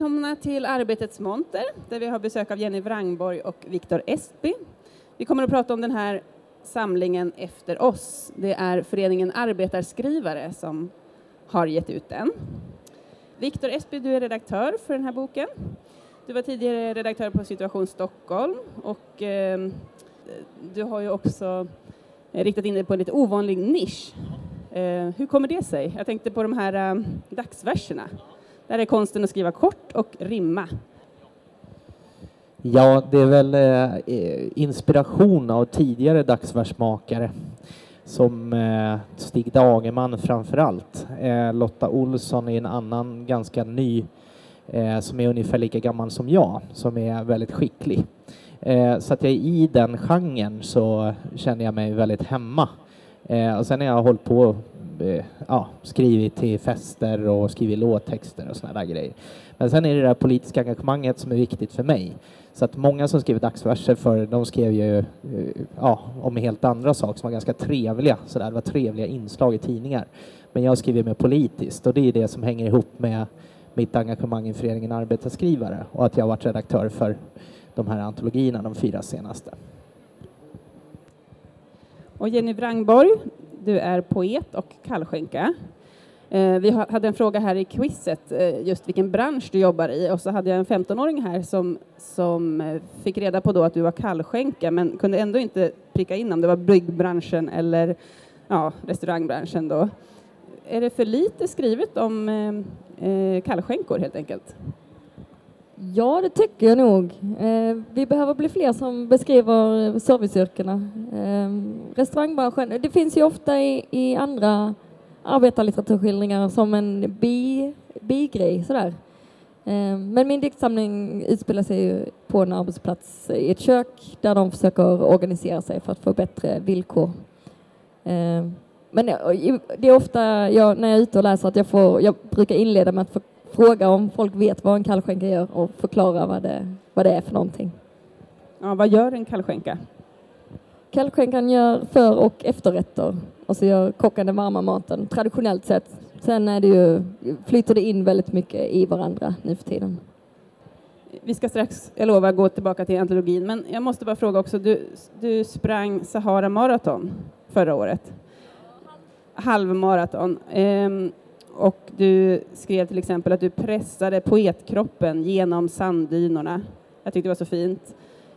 Välkomna till Arbetets monter där vi har besök av Jenny Wrangborg och Viktor Estby. Vi kommer att prata om den här samlingen Efter oss. Det är föreningen Arbetarskrivare som har gett ut den. Viktor Estby, du är redaktör för den här boken. Du var tidigare redaktör på Situation Stockholm och eh, du har ju också riktat in dig på en lite ovanlig nisch. Eh, hur kommer det sig? Jag tänkte på de här eh, dagsverserna. Där är konsten att skriva kort och rimma. Ja, det är väl eh, inspiration av tidigare dagsversmakare som eh, Stig Dagerman framför allt. Eh, Lotta Olsson är en annan ganska ny eh, som är ungefär lika gammal som jag, som är väldigt skicklig. Eh, så att jag i den genren så känner jag mig väldigt hemma. Eh, och sen har jag hållit på Eh, ja, skrivit till fester och skrivit låttexter och sådana där grejer. Men sen är det det där politiska engagemanget som är viktigt för mig. Så att många som skriver dagsverser för de skrev ju eh, ja, om helt andra saker som var ganska trevliga. Så där. Det var trevliga inslag i tidningar. Men jag skriver mer politiskt och det är det som hänger ihop med mitt engagemang i föreningen Arbetarskrivare och att jag har varit redaktör för de här antologierna, de fyra senaste. Och Jenny Wrangborg, du är poet och kallskänka. Eh, vi hade en fråga här i quizet, eh, just vilken bransch du jobbar i, och så hade jag en 15-åring här som, som eh, fick reda på då att du var kallskänka, men kunde ändå inte pricka in om det var byggbranschen eller ja, restaurangbranschen då. Är det för lite skrivet om eh, kallskänkor helt enkelt? Ja, det tycker jag nog. Eh, vi behöver bli fler som beskriver serviceyrkena. Eh, restaurangbranschen, det finns ju ofta i, i andra arbetarlitteraturskildringar som en bi, bigrej sådär. Eh, men min diktsamling utspelar sig ju på en arbetsplats i ett kök där de försöker organisera sig för att få bättre villkor. Eh, men det är ofta jag, när jag är ute och läser att jag, får, jag brukar inleda med att fråga om folk vet vad en kallskänka gör och förklara vad det, vad det är för någonting. Ja, vad gör en kallskänka? Kallskänkan gör för och efterrätter och så gör kocken den varma maten traditionellt sett. Sen är det ju, flyter det in väldigt mycket i varandra nu för tiden. Vi ska strax, jag lovar, gå tillbaka till antologin, men jag måste bara fråga också, du, du sprang Sahara Marathon förra året. Halvmaraton. Ehm, och du skrev till exempel att du pressade poetkroppen genom sanddynorna. Jag tyckte det var så fint.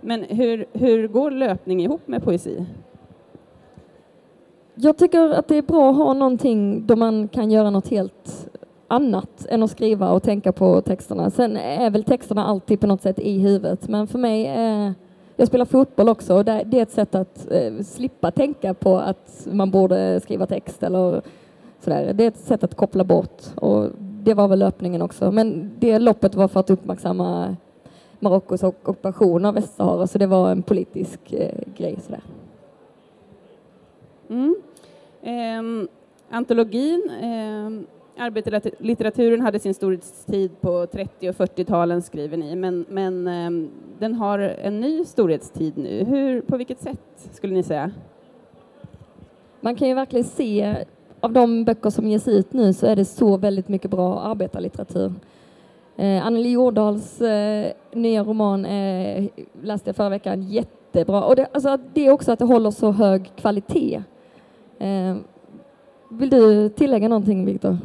Men hur, hur går löpning ihop med poesi? Jag tycker att det är bra att ha någonting då man kan göra något helt annat än att skriva och tänka på texterna. Sen är väl texterna alltid på något sätt i huvudet, men för mig är jag spelar fotboll också och det är ett sätt att eh, slippa tänka på att man borde skriva text eller Sådär. Det är ett sätt att koppla bort och det var väl löpningen också. Men det loppet var för att uppmärksamma Marockos ockupation av Västsahara så det var en politisk eh, grej. Sådär. Mm. Eh, antologin, eh, arbetarlitteraturen hade sin storhetstid på 30 och 40-talen skriver ni, men, men eh, den har en ny storhetstid nu. Hur, på vilket sätt skulle ni säga? Man kan ju verkligen se av de böcker som ges ut nu så är det så väldigt mycket bra arbetarlitteratur. Eh, Anneli Jordahls eh, nya roman eh, läste jag förra veckan, jättebra. Och det, alltså, det är också att det håller så hög kvalitet. Eh, vill du tillägga någonting, Viktor?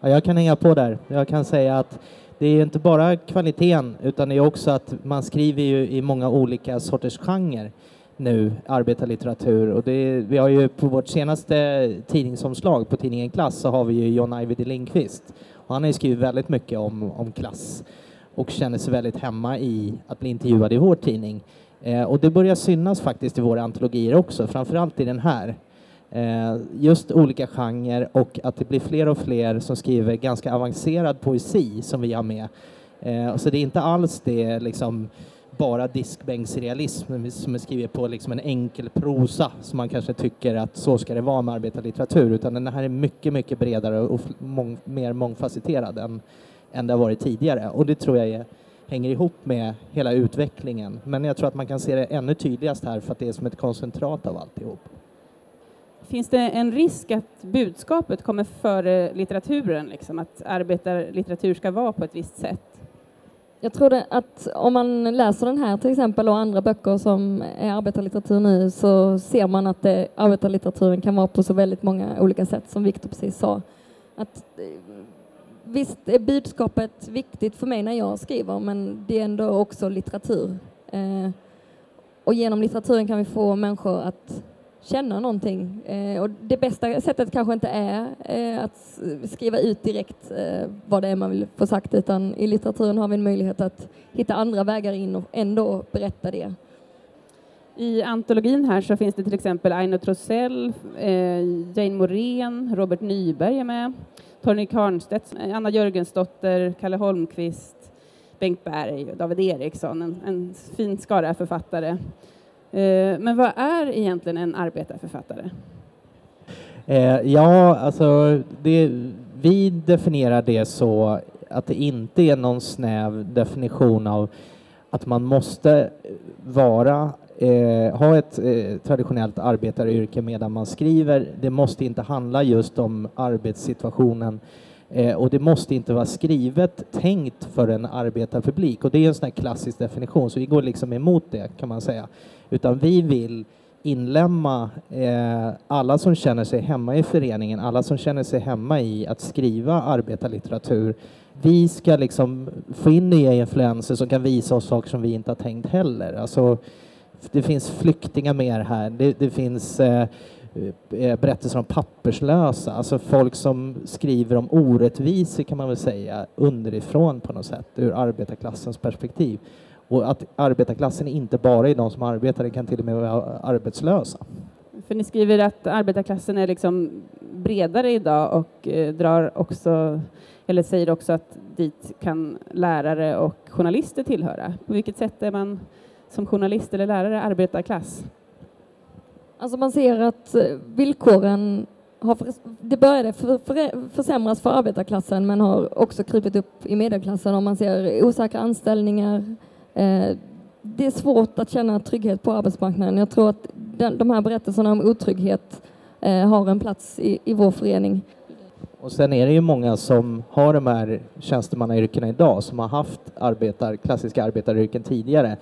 Ja, jag kan hänga på där. Jag kan säga att det är inte bara kvaliteten utan det är också att man skriver ju i många olika sorters genrer nu, arbetarlitteratur. Och det, vi har ju på vårt senaste tidningsomslag på tidningen Klass så har vi ju John Ajvide Lindqvist. Och han har ju skrivit väldigt mycket om, om klass och känner sig väldigt hemma i att bli intervjuad i vår tidning. Eh, och det börjar synas faktiskt i våra antologier också, framförallt i den här. Eh, just olika genrer och att det blir fler och fler som skriver ganska avancerad poesi som vi har med. Eh, så det är inte alls det liksom bara diskbänksrealism som är skrivet på liksom en enkel prosa som man kanske tycker att så ska det vara med arbetarlitteratur utan den här är mycket, mycket bredare och mång, mer mångfacetterad än, än det har varit tidigare och det tror jag är, hänger ihop med hela utvecklingen men jag tror att man kan se det ännu tydligast här för att det är som ett koncentrat av alltihop. Finns det en risk att budskapet kommer före litteraturen, liksom, att arbetarlitteratur ska vara på ett visst sätt? Jag tror att om man läser den här till exempel och andra böcker som är arbetarlitteratur nu så ser man att det, arbetarlitteraturen kan vara på så väldigt många olika sätt som Viktor precis sa. Att, eh, visst är budskapet viktigt för mig när jag skriver men det är ändå också litteratur. Eh, och genom litteraturen kan vi få människor att känna någonting. Eh, och det bästa sättet kanske inte är eh, att skriva ut direkt eh, vad det är man vill få sagt utan i litteraturen har vi en möjlighet att hitta andra vägar in och ändå berätta det. I antologin här så finns det till exempel Aino Trosell, eh, Jane Morén, Robert Nyberg är med, Torny Karnstedt, Anna Jörgensdotter, Kalle Holmqvist, Bengt Berg och David Eriksson, en, en fin skara författare. Eh, men vad är egentligen en arbetarförfattare? Eh, ja, alltså det, vi definierar det så att det inte är någon snäv definition av att man måste vara eh, ha ett eh, traditionellt arbetaryrke medan man skriver. Det måste inte handla just om arbetssituationen eh, och det måste inte vara skrivet tänkt för en arbetarpublik och det är en sån här klassisk definition så vi går liksom emot det kan man säga. Utan vi vill inlämna eh, alla som känner sig hemma i föreningen, alla som känner sig hemma i att skriva arbetarlitteratur. Vi ska liksom få in nya influenser som kan visa oss saker som vi inte har tänkt heller. Alltså, det finns flyktingar med här. Det, det finns eh, Eh, berättelser om papperslösa, alltså folk som skriver om orättvisor kan man väl säga underifrån på något sätt ur arbetarklassens perspektiv. Och att arbetarklassen inte bara är de som arbetar, det kan till och med vara arbetslösa. För ni skriver att arbetarklassen är liksom bredare idag och eh, drar också, eller säger också att dit kan lärare och journalister tillhöra. På vilket sätt är man som journalist eller lärare arbetarklass? Alltså man ser att eh, villkoren har, det började för, för, försämras för arbetarklassen men har också krypit upp i medelklassen och man ser osäkra anställningar, Eh, det är svårt att känna trygghet på arbetsmarknaden. Jag tror att de här berättelserna om otrygghet eh, har en plats i, i vår förening. Och sen är det ju många som har de här tjänstemannayrkena idag som har haft arbetar, klassiska arbetaryrken tidigare.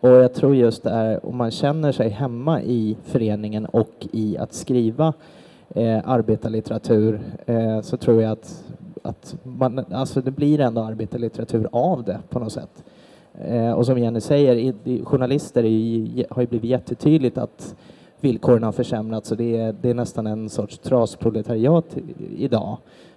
Och jag tror just det är om man känner sig hemma i föreningen och i att skriva eh, arbetarlitteratur eh, så tror jag att, att man, alltså det blir ändå arbetarlitteratur av det på något sätt. Eh, och som Jenny säger, i, i, journalister ju, har ju blivit jättetydligt att villkoren har försämrats och det är, det är nästan en sorts trasproletariat idag.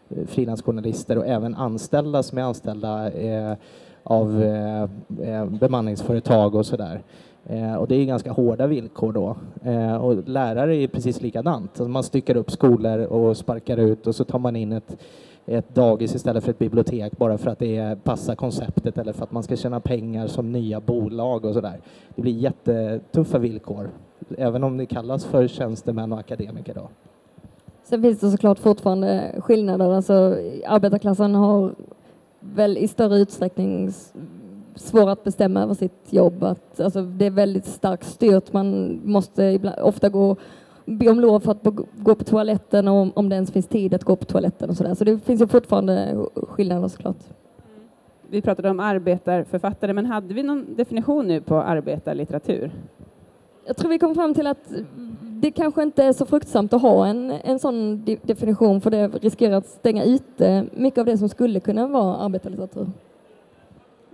Eh, frilansjournalister och även anställda som är anställda eh, av eh, eh, bemanningsföretag och sådär. Eh, och det är ganska hårda villkor då. Eh, och lärare är precis likadant. Alltså man styckar upp skolor och sparkar ut och så tar man in ett ett dagis istället för ett bibliotek bara för att det passar konceptet eller för att man ska tjäna pengar som nya bolag och sådär. Det blir jättetuffa villkor, även om det kallas för tjänstemän och akademiker. Då. Sen finns det såklart fortfarande skillnader. Alltså, arbetarklassen har väl i större utsträckning svår att bestämma över sitt jobb. Att, alltså, det är väldigt starkt styrt. Man måste ibland, ofta gå be om lov för att gå på toaletten och om, om det ens finns tid att gå på toaletten och sådär. Så det finns ju fortfarande skillnader såklart. Mm. Vi pratade om arbetarförfattare, men hade vi någon definition nu på arbetarlitteratur? Jag tror vi kom fram till att det kanske inte är så fruktsamt att ha en, en sån definition för det riskerar att stänga ute mycket av det som skulle kunna vara arbetarlitteratur.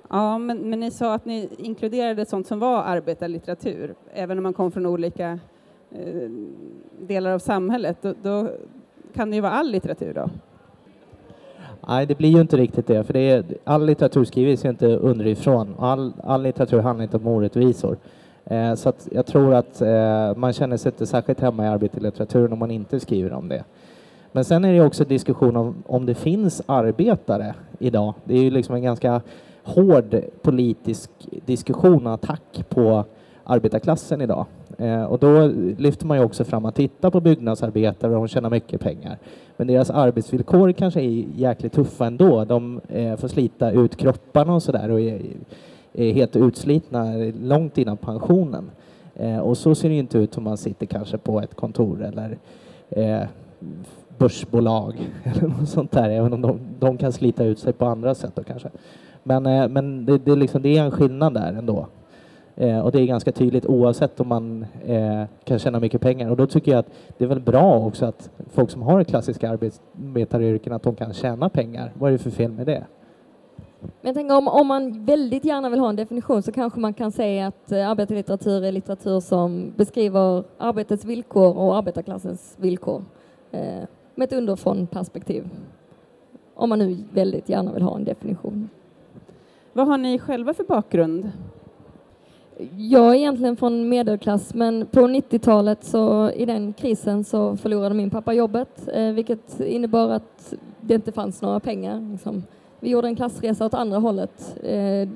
Ja, men, men ni sa att ni inkluderade sånt som var arbetarlitteratur, även om man kom från olika Eh, delar av samhället, då, då, kan det ju vara all litteratur då? Nej, det blir ju inte riktigt det, för det är, all litteratur skrivs ju inte underifrån. All, all litteratur handlar inte om orättvisor. Eh, så att jag tror att eh, man känner sig inte särskilt hemma i arbetarlitteraturen om man inte skriver om det. Men sen är det också diskussion om om det finns arbetare idag. Det är ju liksom en ganska hård politisk diskussion och attack på arbetarklassen idag. Eh, och då lyfter man ju också fram att titta på byggnadsarbetare och de tjänar mycket pengar. Men deras arbetsvillkor kanske är jäkligt tuffa ändå. De eh, får slita ut kropparna och sådär och är helt utslitna långt innan pensionen. Eh, och så ser det inte ut om man sitter kanske på ett kontor eller eh, börsbolag eller något sånt där, även om de, de kan slita ut sig på andra sätt då kanske. Men, eh, men det, det, liksom, det är en skillnad där ändå. Eh, och det är ganska tydligt oavsett om man eh, kan tjäna mycket pengar. Och då tycker jag att det är väl bra också att folk som har klassiska arbetaryrken att de kan tjäna pengar. Vad är det för fel med det? Jag tänker om, om man väldigt gärna vill ha en definition så kanske man kan säga att eh, arbetarlitteratur är litteratur som beskriver arbetets villkor och arbetarklassens villkor eh, med ett underifrån-perspektiv. Om man nu väldigt gärna vill ha en definition. Vad har ni själva för bakgrund? Jag är egentligen från medelklass men på 90-talet så i den krisen så förlorade min pappa jobbet eh, vilket innebar att det inte fanns några pengar. Liksom. Vi gjorde en klassresa åt andra hållet. Eh,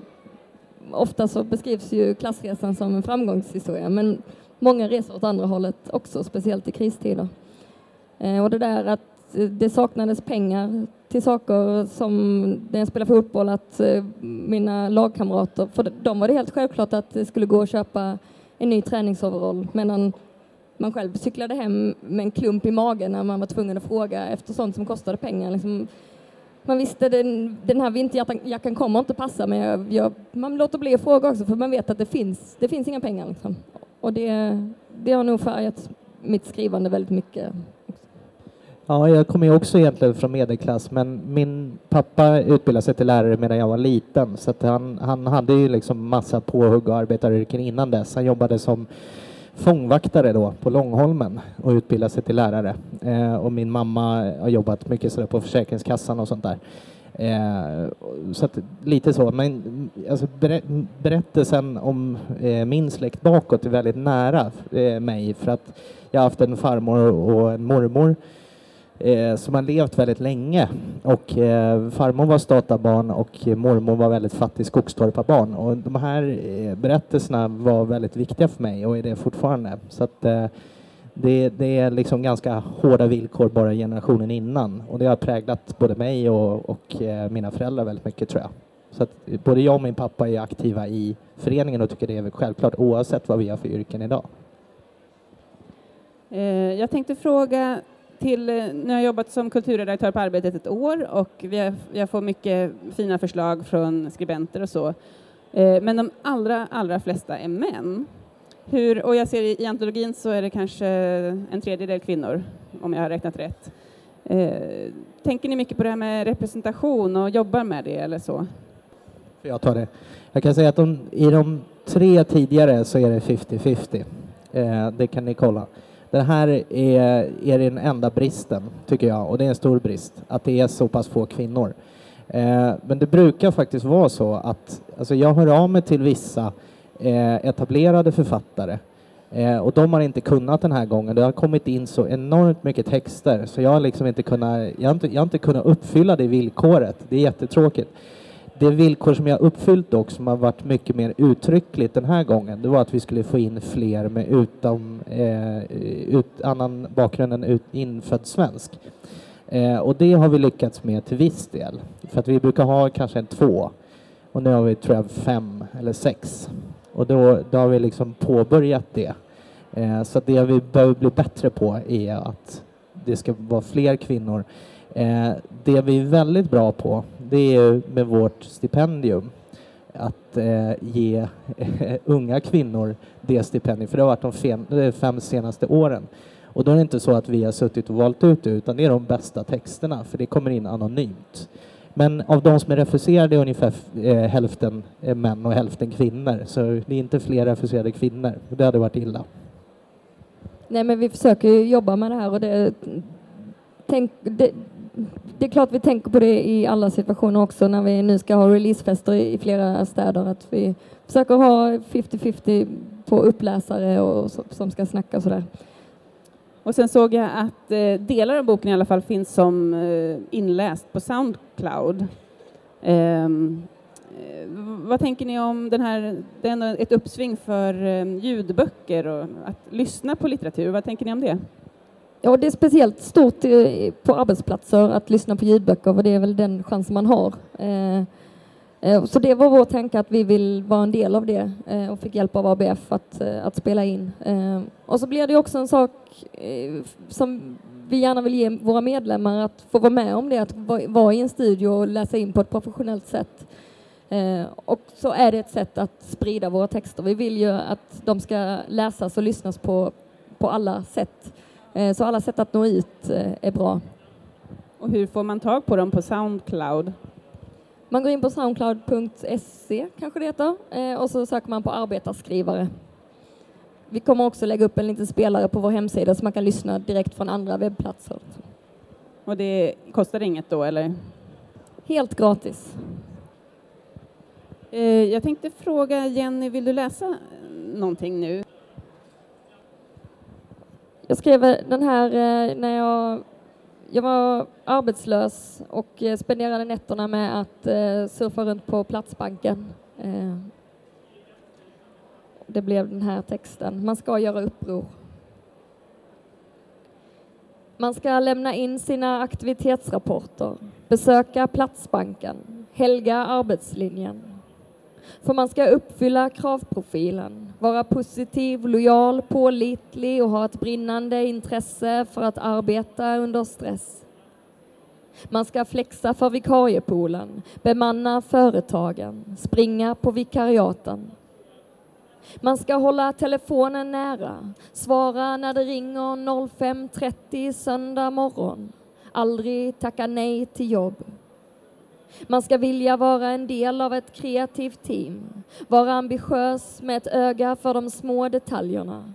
ofta så beskrivs ju klassresan som en framgångshistoria men många reser åt andra hållet också, speciellt i kristider. Eh, och det där att eh, det saknades pengar till saker som när jag spelade fotboll att eh, mina lagkamrater, för dem var det helt självklart att det skulle gå att köpa en ny träningsoverall medan man själv cyklade hem med en klump i magen när man var tvungen att fråga efter sånt som kostade pengar. Liksom, man visste den, den här vinterjackan kommer inte passa men jag, jag, man låter bli att fråga också för man vet att det finns, det finns inga pengar. Liksom. Och det, det har nog färgat mitt skrivande väldigt mycket. Ja, jag kommer ju också egentligen från medelklass, men min pappa utbildade sig till lärare medan jag var liten, så att han, han hade ju liksom massa påhugg och arbetaryrken innan dess. Han jobbade som fångvaktare då på Långholmen och utbildade sig till lärare. Eh, och min mamma har jobbat mycket sådär på Försäkringskassan och sånt där. Eh, så att, lite så, men alltså, ber berättelsen om eh, min släkt bakåt är väldigt nära eh, mig för att jag har haft en farmor och en mormor eh, som har levt väldigt länge. Och eh, farmor var statarbarn och mormor var väldigt fattig skogstorparbarn. Och de här eh, berättelserna var väldigt viktiga för mig och är det fortfarande. Så att, eh, det, det, är liksom ganska hårda villkor bara generationen innan och det har präglat både mig och, och eh, mina föräldrar väldigt mycket tror jag. Så att eh, både jag och min pappa är aktiva i föreningen och tycker det är självklart oavsett vad vi har för yrken idag. Eh, jag tänkte fråga till, eh, nu har jag jobbat som kulturredaktör på Arbetet ett år och vi har, jag får mycket fina förslag från skribenter och så. Eh, men de allra, allra flesta är män. Hur, och jag ser i, i antologin så är det kanske en tredjedel kvinnor, om jag har räknat rätt. Eh, tänker ni mycket på det här med representation och jobbar med det eller så? Jag tar det. Jag kan säga att de, i de tre tidigare så är det 50-50. Eh, det kan ni kolla. Det här är, är den enda bristen, tycker jag, och det är en stor brist, att det är så pass få kvinnor. Eh, men det brukar faktiskt vara så att, alltså jag hör av mig till vissa eh, etablerade författare eh, och de har inte kunnat den här gången. Det har kommit in så enormt mycket texter så jag har liksom inte kunnat, jag har inte, jag har inte kunnat uppfylla det villkoret. Det är jättetråkigt. Det villkor som jag uppfyllt dock, som har varit mycket mer uttryckligt den här gången, det var att vi skulle få in fler med utom, eh, ut, annan bakgrund än ut, infödd svensk. Eh, och det har vi lyckats med till viss del, för att vi brukar ha kanske en två och nu har vi tror jag fem eller sex. Och då, då har vi liksom påbörjat det. Eh, så det vi behöver bli bättre på är att det ska vara fler kvinnor. Eh, det vi är väldigt bra på det är med vårt stipendium att eh, ge eh, unga kvinnor det stipendiet, för det har varit de fem, eh, fem senaste åren. Och då är det inte så att vi har suttit och valt ut det, utan det är de bästa texterna, för det kommer in anonymt. Men av de som är refuserade är ungefär eh, hälften eh, män och hälften kvinnor, så det är inte fler refuserade kvinnor. Det hade varit illa. Nej, men vi försöker jobba med det här och det, tänk, det, det är klart vi tänker på det i alla situationer också när vi nu ska ha releasefester i flera städer att vi försöker ha 50-50 på uppläsare och så, som ska snacka och sådär. Och sen såg jag att eh, delar av boken i alla fall finns som eh, inläst på Soundcloud. Ehm, eh, vad tänker ni om den här, det är ändå ett uppsving för eh, ljudböcker och att lyssna på litteratur. Vad tänker ni om det? Ja, det är speciellt stort eh, på arbetsplatser att lyssna på ljudböcker, för det är väl den chansen man har. Eh, eh, så det var vår tanke att vi vill vara en del av det och fick hjälp av ABF att, att spela in. Och så blir det också en sak som vi gärna vill ge våra medlemmar att få vara med om det, att vara i en studio och läsa in på ett professionellt sätt. Och så är det ett sätt att sprida våra texter. Vi vill ju att de ska läsas och lyssnas på på alla sätt. Så alla sätt att nå ut är bra. Och hur får man tag på dem på Soundcloud? Man går in på soundcloud.se kanske det heter eh, och så söker man på arbetarskrivare. Vi kommer också lägga upp en liten spelare på vår hemsida så man kan lyssna direkt från andra webbplatser. Och det kostar inget då eller? Helt gratis. Eh, jag tänkte fråga Jenny, vill du läsa någonting nu? Jag skrev den här eh, när jag jag var arbetslös och eh, spenderade nätterna med att eh, surfa runt på Platsbanken. Det blev den här texten. Man ska göra uppror. Man ska lämna in sina aktivitetsrapporter, besöka Platsbanken, helga arbetslinjen. För man ska uppfylla kravprofilen, vara positiv, lojal, pålitlig och ha ett brinnande intresse för att arbeta under stress. Man ska flexa för vikariepoolen, bemanna företagen, springa på vikariaten. Man ska hålla telefonen nära, svara när det ringer 05.30 söndag morgon. Aldrig tacka nej till jobb. Man ska vilja vara en del av ett kreativt team, vara ambitiös med ett öga för de små detaljerna.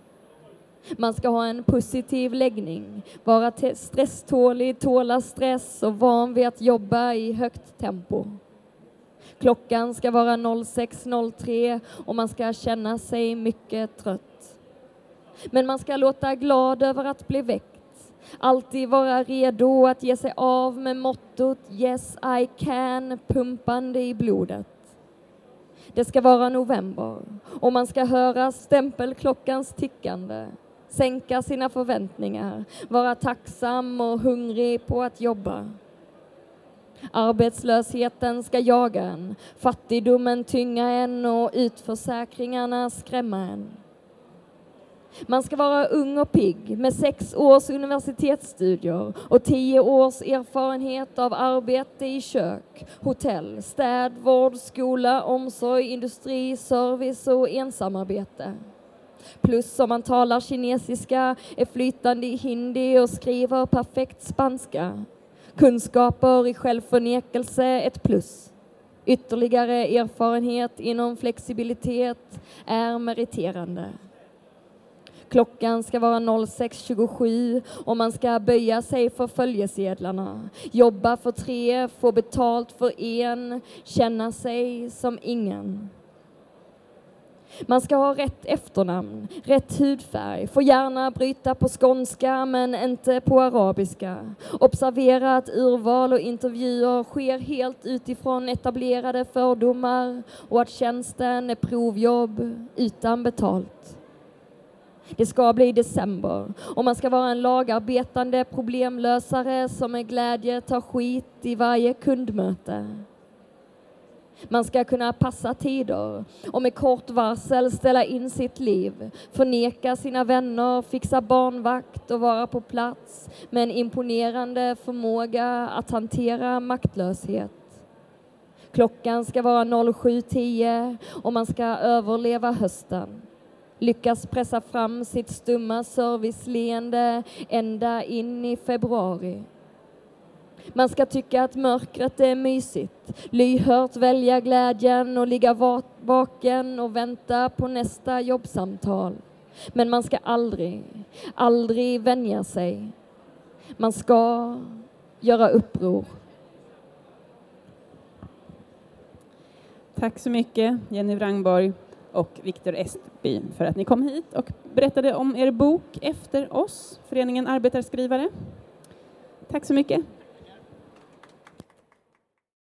Man ska ha en positiv läggning, vara stresstålig, tåla stress och van vid att jobba i högt tempo. Klockan ska vara 06.03 och man ska känna sig mycket trött. Men man ska låta glad över att bli väckt Alltid vara redo att ge sig av med mottot Yes I can pumpande i blodet. Det ska vara november och man ska höra stämpelklockans tickande, sänka sina förväntningar, vara tacksam och hungrig på att jobba. Arbetslösheten ska jaga en, fattigdomen tynga en och utförsäkringarna skrämma en. Man ska vara ung och pigg med sex års universitetsstudier och tio års erfarenhet av arbete i kök, hotell, städ, vård, skola, omsorg, industri, service och ensamarbete. Plus om man talar kinesiska, är flytande i hindi och skriver perfekt spanska. Kunskaper i självförnekelse ett plus. Ytterligare erfarenhet inom flexibilitet är meriterande. Klockan ska vara 06.27 och man ska böja sig för följesedlarna, jobba för tre, få betalt för en, känna sig som ingen. Man ska ha rätt efternamn, rätt hudfärg, får gärna bryta på skånska men inte på arabiska. Observera att urval och intervjuer sker helt utifrån etablerade fördomar och att tjänsten är provjobb utan betalt. Det ska bli december och man ska vara en lagarbetande problemlösare som med glädje tar skit i varje kundmöte. Man ska kunna passa tider och med kort varsel ställa in sitt liv, förneka sina vänner, fixa barnvakt och vara på plats med en imponerande förmåga att hantera maktlöshet. Klockan ska vara 07.10 och man ska överleva hösten lyckas pressa fram sitt stumma serviceleende ända in i februari. Man ska tycka att mörkret är mysigt, lyhört välja glädjen och ligga vaken och vänta på nästa jobbsamtal. Men man ska aldrig, aldrig vänja sig. Man ska göra uppror. Tack så mycket, Jenny Wrangborg och Viktor Estby för att ni kom hit och berättade om er bok Efter oss, föreningen Arbetarskrivare. Tack så mycket.